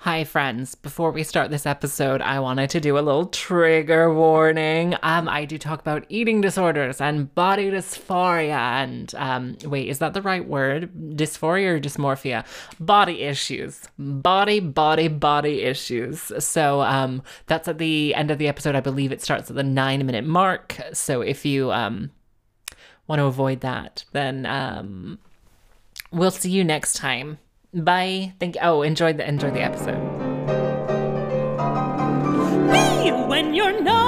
Hi, friends. Before we start this episode, I wanted to do a little trigger warning. Um, I do talk about eating disorders and body dysphoria and, um, wait, is that the right word? Dysphoria or dysmorphia? Body issues. Body, body, body issues. So, um, that's at the end of the episode. I believe it starts at the nine minute mark. So if you, um, want to avoid that, then, um, we'll see you next time. Bye. Thank you. Oh, enjoy the enjoy the episode. Me when you're known,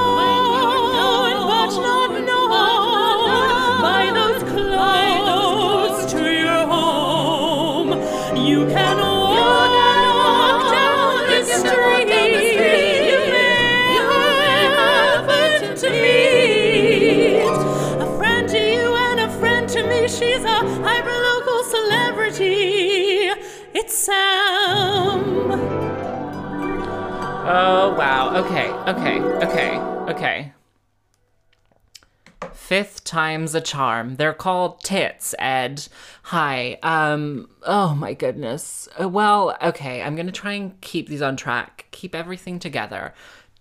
Oh wow. Okay. Okay. Okay. Okay. Fifth time's a charm. They're called tits, Ed. Hi. Um oh my goodness. Uh, Well, okay, I'm going to try and keep these on track. Keep everything together.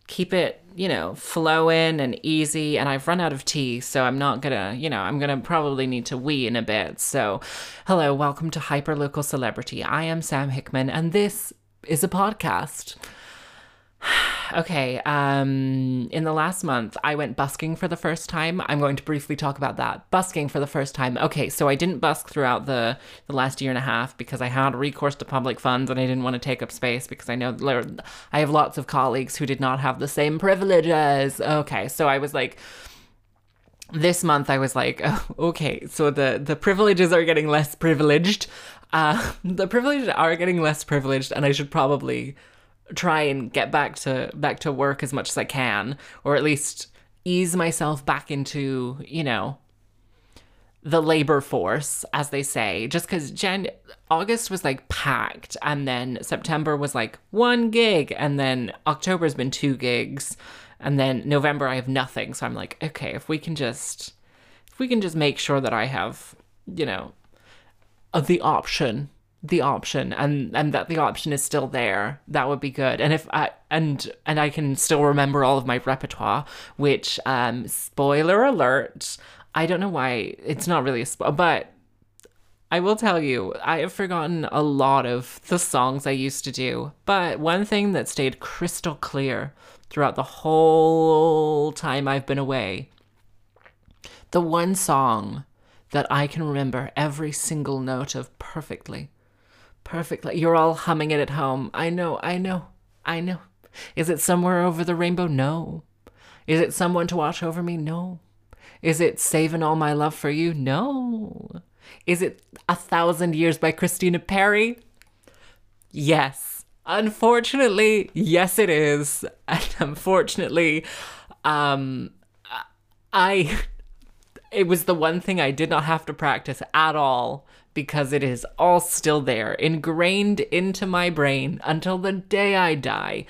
Keep it, you know, flowing and easy and I've run out of tea, so I'm not going to, you know, I'm going to probably need to wee in a bit. So, hello, welcome to Hyperlocal Celebrity. I am Sam Hickman and this is a podcast. Okay, um, in the last month, I went busking for the first time. I'm going to briefly talk about that. Busking for the first time. Okay, so I didn't busk throughout the, the last year and a half because I had recourse to public funds and I didn't want to take up space because I know I have lots of colleagues who did not have the same privileges. Okay, so I was like, this month I was like, oh, okay, so the the privileges are getting less privileged. Uh, the privileges are getting less privileged, and I should probably try and get back to back to work as much as I can, or at least ease myself back into you know the labor force, as they say. Just because Jan August was like packed, and then September was like one gig, and then October's been two gigs, and then November I have nothing. So I'm like, okay, if we can just if we can just make sure that I have, you know, the option, the option, and and that the option is still there, that would be good. And if I and and I can still remember all of my repertoire, which um spoiler alert, I don't know why it's not really a spo- but I will tell you, I have forgotten a lot of the songs I used to do, but one thing that stayed crystal clear throughout the whole time I've been away the one song that I can remember every single note of perfectly. Perfectly. You're all humming it at home. I know, I know, I know. Is it somewhere over the rainbow? No. Is it someone to watch over me? No. Is it saving all my love for you? No. Is it A Thousand Years by Christina Perri? Yes. Unfortunately, yes, it is. And unfortunately, um, I it was the one thing I did not have to practice at all because it is all still there, ingrained into my brain until the day I die.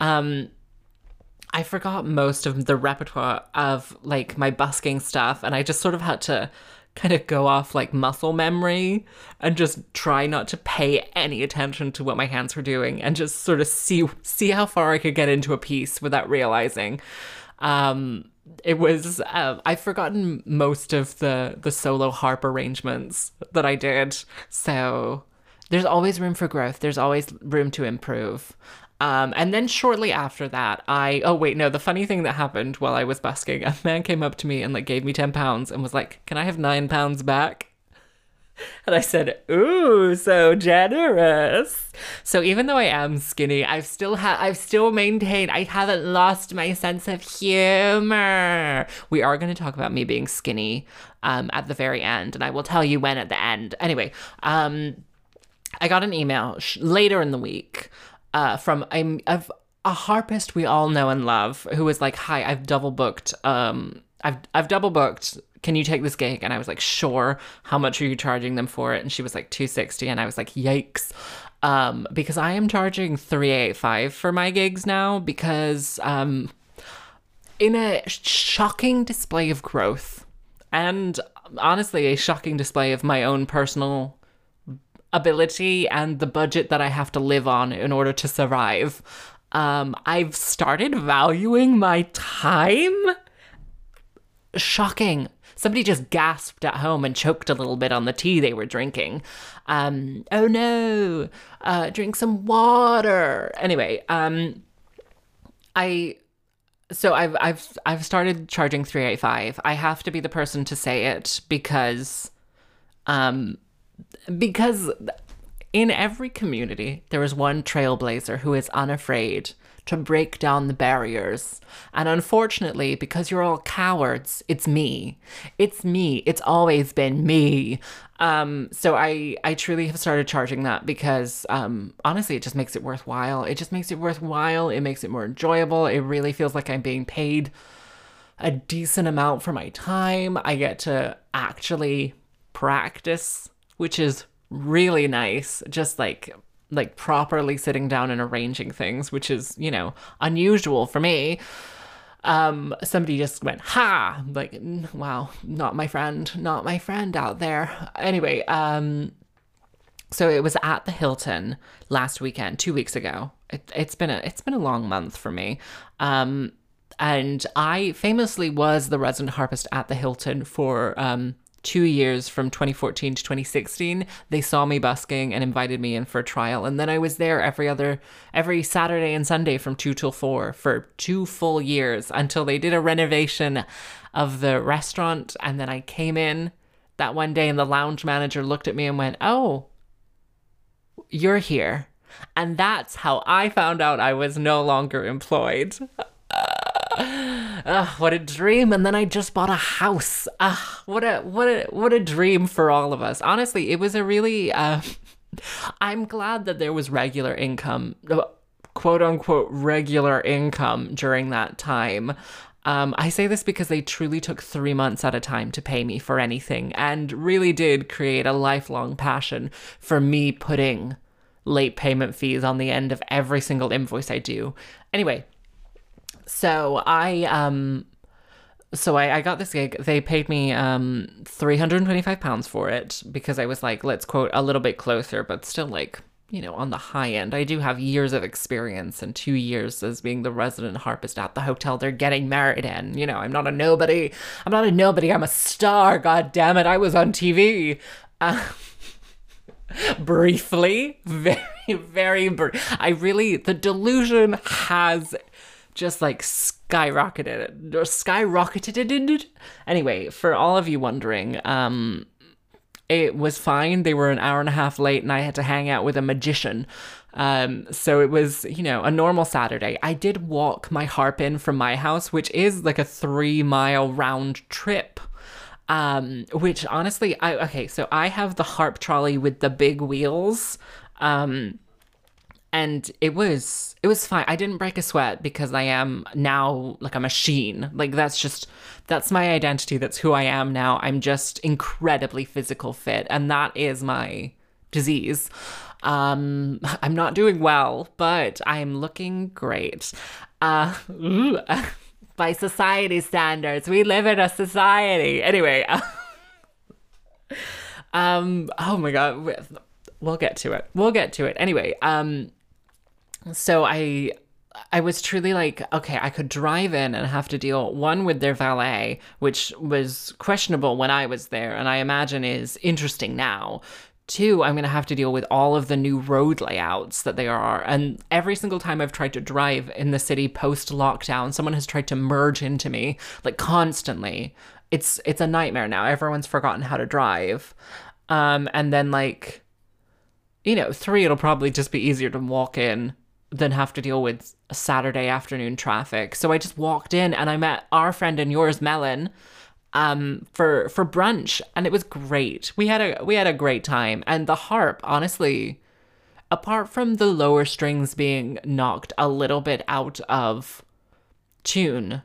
Um, I forgot most of the repertoire of like my busking stuff, and I just sort of had to kind of go off like muscle memory and just try not to pay any attention to what my hands were doing and just sort of see see how far I could get into a piece without realizing. Um, it was uh, I've forgotten most of the the solo harp arrangements that I did, so there's always room for growth. There's always room to improve. Um, and then shortly after that, I oh wait no, the funny thing that happened while I was busking, a man came up to me and like gave me ten pounds and was like, "Can I have nine pounds back?" And I said, "Ooh, so generous." So even though I am skinny, I've still ha- I've still maintained I haven't lost my sense of humor. We are going to talk about me being skinny um at the very end, and I will tell you when at the end. Anyway, um I got an email sh- later in the week uh, from a, a harpist we all know and love who was like, "Hi, I've double booked. Um, I've I've double booked. Can you take this gig?" And I was like, "Sure. How much are you charging them for it?" And she was like, 260 and I was like, "Yikes." Um, because I am charging 385 for my gigs now because um in a shocking display of growth and honestly a shocking display of my own personal ability and the budget that I have to live on in order to survive. Um, I've started valuing my time. Shocking. Somebody just gasped at home and choked a little bit on the tea they were drinking. Um, oh no, uh, drink some water. Anyway, um, I so I've I've I've started charging 385. I have to be the person to say it because um because in every community there is one trailblazer who is unafraid to break down the barriers. And unfortunately, because you're all cowards, it's me. It's me. It's always been me. Um, so I I truly have started charging that because um, honestly, it just makes it worthwhile. It just makes it worthwhile. It makes it more enjoyable. It really feels like I'm being paid a decent amount for my time. I get to actually practice, which is really nice. Just like like properly sitting down and arranging things, which is, you know, unusual for me. Um, somebody just went, ha, like, wow, not my friend, not my friend out there. Anyway, um, so it was at the Hilton last weekend, two weeks ago. It, it's been a it's been a long month for me. Um, and I famously was the resident harpist at the Hilton for um two years from 2014 to 2016 they saw me busking and invited me in for a trial. And then i was there every other every saturday and sunday from 2 till 4 for two full years until they did a renovation of the restaurant. And then i came in that one day and the lounge manager looked at me and went oh you're here. And that's how i found out i was no longer employed Ugh, what a dream! And then I just bought a house. Ugh, what a what a what a dream for all of us. Honestly, it was a really. Uh, I'm glad that there was regular income, uh, quote unquote regular income during that time. Um, I say this because they truly took three months at a time to pay me for anything and really did create a lifelong passion for me putting late payment fees on the end of every single invoice I do. Anyway, so I um so I, I got this gig. They paid me um 325 pounds for it because I was like, let's quote a little bit closer, but still like, you know, on the high end. I do have years of experience and two years as being the resident harpist at the hotel they're getting married in. You know, I'm not a nobody. I'm not a nobody. I'm a star. God damn it. I was on TV. Uh, briefly, very, very brief. I really, the delusion has just like skyrocketed or skyrocketed. Anyway, for all of you wondering, um, it was fine. They were an hour and a half late, and I had to hang out with a magician. Um, so it was, you know, a normal Saturday. I did walk my harp in from my house, which is like a three mile round trip. Um, which honestly, I okay, so I have the harp trolley with the big wheels. Um, and it was it was fine. I didn't break a sweat because I am now like a machine. Like that's just that's my identity. That's who I am now. I'm just incredibly physical fit, and that is my disease. Um, I'm not doing well, but I'm looking great. Uh, by society standards, we live in a society. Anyway, um, oh my god, we'll get to it. We'll get to it. Anyway, um, so I I was truly like, okay, I could drive in and have to deal one with their valet, which was questionable when I was there, and I imagine is interesting now. Two, I'm going to have to deal with all of the new road layouts that there are. And every single time I've tried to drive in the city post lockdown, someone has tried to merge into me, like constantly. It's it's a nightmare now. Everyone's forgotten how to drive. Um, and then like, you know, three, it'll probably just be easier to walk in than have to deal with Saturday afternoon traffic. So I just walked in and I met our friend and yours, Melon, um, for for brunch, and it was great. We had a we had a great time, and the harp, honestly, apart from the lower strings being knocked a little bit out of tune,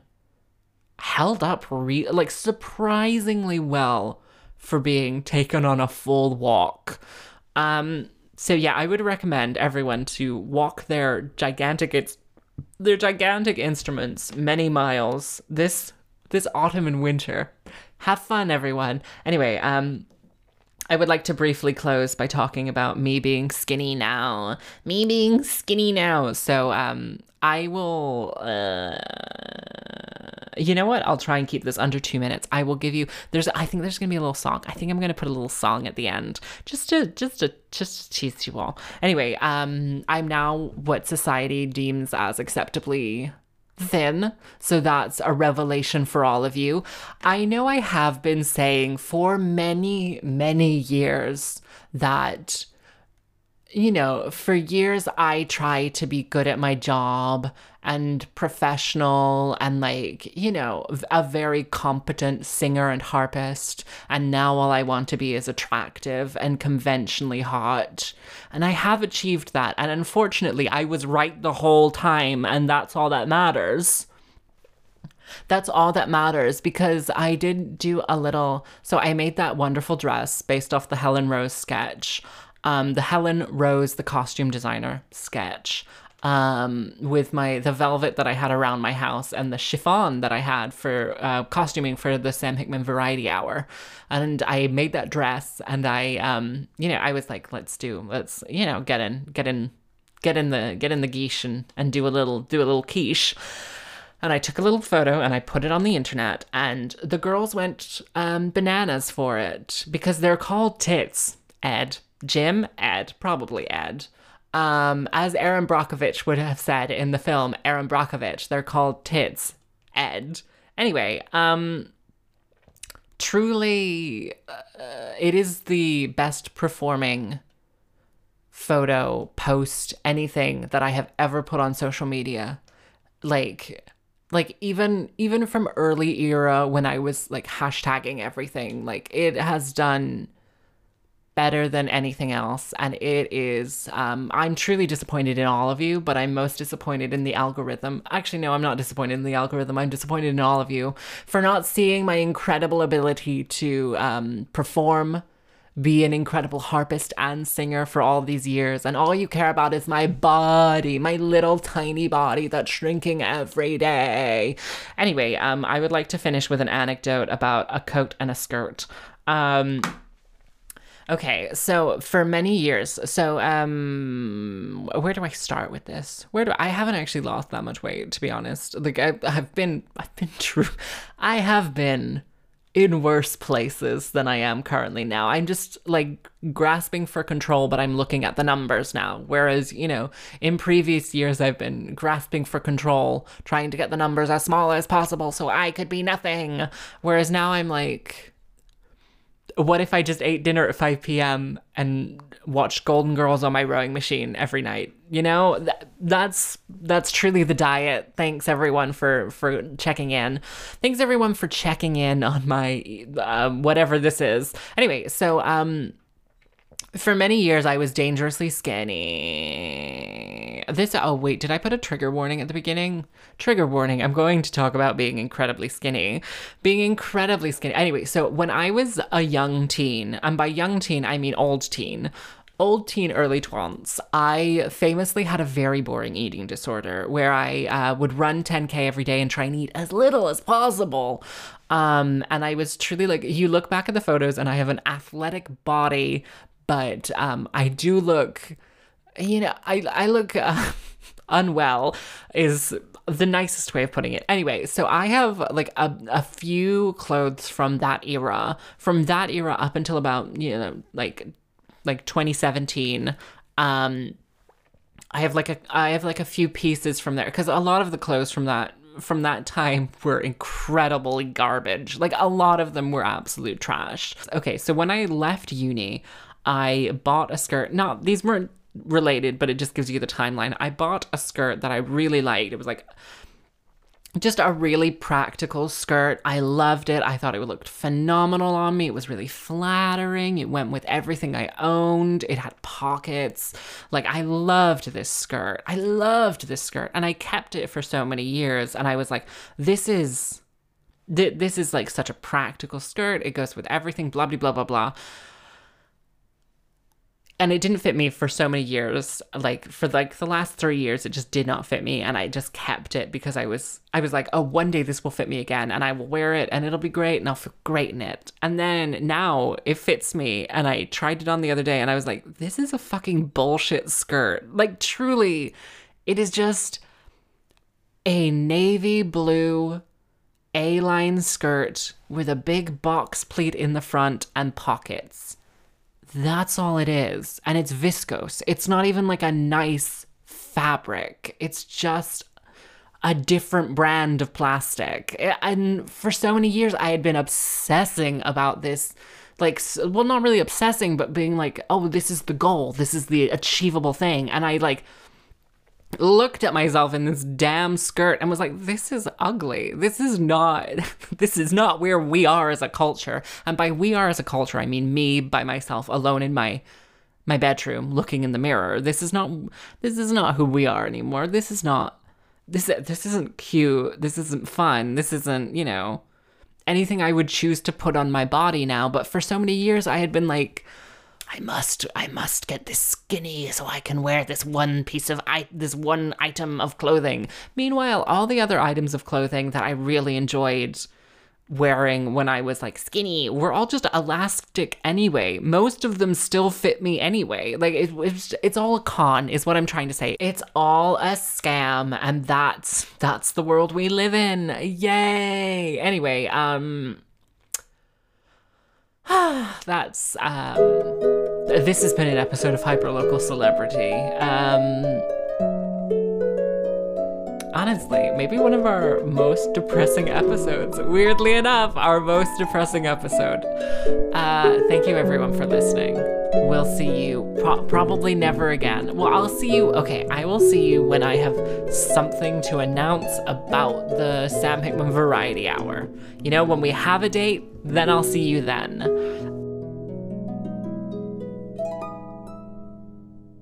held up re- like surprisingly well for being taken on a full walk. Um, so yeah, I would recommend everyone to walk their gigantic it's their gigantic instruments many miles this this autumn and winter. Have fun everyone. Anyway, um I would like to briefly close by talking about me being skinny now. Me being skinny now. So, um, I will. Uh, you know what? I'll try and keep this under two minutes. I will give you. There's. I think there's gonna be a little song. I think I'm gonna put a little song at the end, just to just to just to tease you all. Anyway, um, I'm now what society deems as acceptably thin. So that's a revelation for all of you. I know I have been saying for many, many years that, you know, for years I try to be good at my job and professional and like, you know, a very competent singer and harpist. And now all I want to be is attractive and conventionally hot. And I have achieved that. And unfortunately, I was right the whole time. And that's all that matters. That's all that matters because I did do a little. So I made that wonderful dress based off the Helen Rose sketch. Um, the Helen Rose, the costume designer sketch um, with my the velvet that I had around my house and the chiffon that I had for uh, costuming for the Sam Hickman Variety Hour, and I made that dress and I um you know I was like let's do let's you know get in get in get in the get in the guiche and, and do a little do a little quiche. And I took a little photo and I put it on the internet, and the girls went um, bananas for it because they're called tits. Ed, Jim, Ed, probably Ed. Um, as Erin Brockovich would have said in the film Erin Brockovich, they're called tits. Ed. Anyway, um, truly, uh, it is the best performing photo, post, anything that I have ever put on social media. Like, like even even from early era when I was like hashtagging everything, like it has done better than anything else. And it is, um, I'm truly disappointed in all of you, but I'm most disappointed in the algorithm. Actually, no, I'm not disappointed in the algorithm. I'm disappointed in all of you for not seeing my incredible ability to um, perform. Be an incredible harpist and singer for all these years, and all you care about is my body, my little tiny body that's shrinking every day. Anyway, um, I would like to finish with an anecdote about a coat and a skirt. Um, Okay, so for many years, so um, where do I start with this? Where do I haven't actually lost that much weight to be honest. Like I, I've been, I've been true, I have been in worse places than I am currently now. I'm just like grasping for control, but I'm looking at the numbers now. Whereas, you know, in previous years, I've been grasping for control, trying to get the numbers as small as possible so I could be nothing. Whereas now I'm like, what if I just ate dinner at 5 p.m. and watched Golden Girls on my rowing machine every night? You know, Th- that's that's truly the diet. Thanks everyone for for checking in. Thanks everyone for checking in on my uh, whatever this is. Anyway, so um for many years I was dangerously skinny. This oh wait, did I put a trigger warning at the beginning? Trigger warning. I'm going to talk about being incredibly skinny. Being incredibly skinny. Anyway, so when I was a young teen, and by young teen I mean old teen, old teen, early 20s, I famously had a very boring eating disorder where I uh, would run 10K every day and try and eat as little as possible. Um, and I was truly like, you look back at the photos and I have an athletic body, but um, I do look, you know, I, I look uh, unwell, is the nicest way of putting it. Anyway, so I have like a, a few clothes from that era, from that era up until about, you know, like like 2017. Um I have like a I have like a few pieces from there because a lot of the clothes from that from that time were incredibly garbage. Like a lot of them were absolute trash. Okay, so when I left uni, I bought a skirt. Not these weren't related, but it just gives you the timeline. I bought a skirt that I really liked. It was like just a really practical skirt. I loved it. I thought it looked phenomenal on me. It was really flattering. It went with everything I owned. It had pockets. Like, I loved this skirt. I loved this skirt. And I kept it for so many years. And I was like, this is. This is like such a practical skirt. It goes with everything, blah, blah, blah, blah, blah and it didn't fit me for so many years like for like the last three years it just did not fit me and i just kept it because i was i was like oh one day this will fit me again and i will wear it and it'll be great and i'll feel great in it. And then now it fits me and i tried it on the other day and i was like this is a fucking bullshit skirt. Like truly it is just a navy blue a-line skirt with a big box pleat in the front and pockets that's all it is. And it's viscose. It's not even like a nice fabric. It's just a different brand of plastic. Eh, and for so many years, I had been obsessing about this. Like, well, not really obsessing, but being like, oh, this is the goal. This is the achievable thing. And I like looked at myself in this damn skirt and was like this is ugly. This is not this is not where we are as a culture. And by we are as a culture i mean me by myself alone in my my bedroom looking in the mirror. This is not this is not who we are anymore. This is not this this isn't cute. This isn't fun. This isn't you know anything i would choose to put on my body now. But for so many years i had been like I must I must get this skinny so I can wear this one piece of I- this one item of clothing. Meanwhile, all the other items of clothing that I really enjoyed wearing when I was like skinny were all just elastic anyway. Most of them still fit me anyway. Like it, it's it's all a con is what I'm trying to say. It's all a scam and that's that's the world we live in. Yay. Anyway, um that's um this has been an episode of Hyperlocal Celebrity. Um honestly, maybe one of our most depressing episodes. Weirdly enough, our most depressing episode. Uh, thank you everyone for listening. We'll see you pro- probably never again. Well, I'll see you. Okay, I will see you when I have something to announce about the Sam Hickman Variety Hour. You know, when we have a date, then I'll see you then.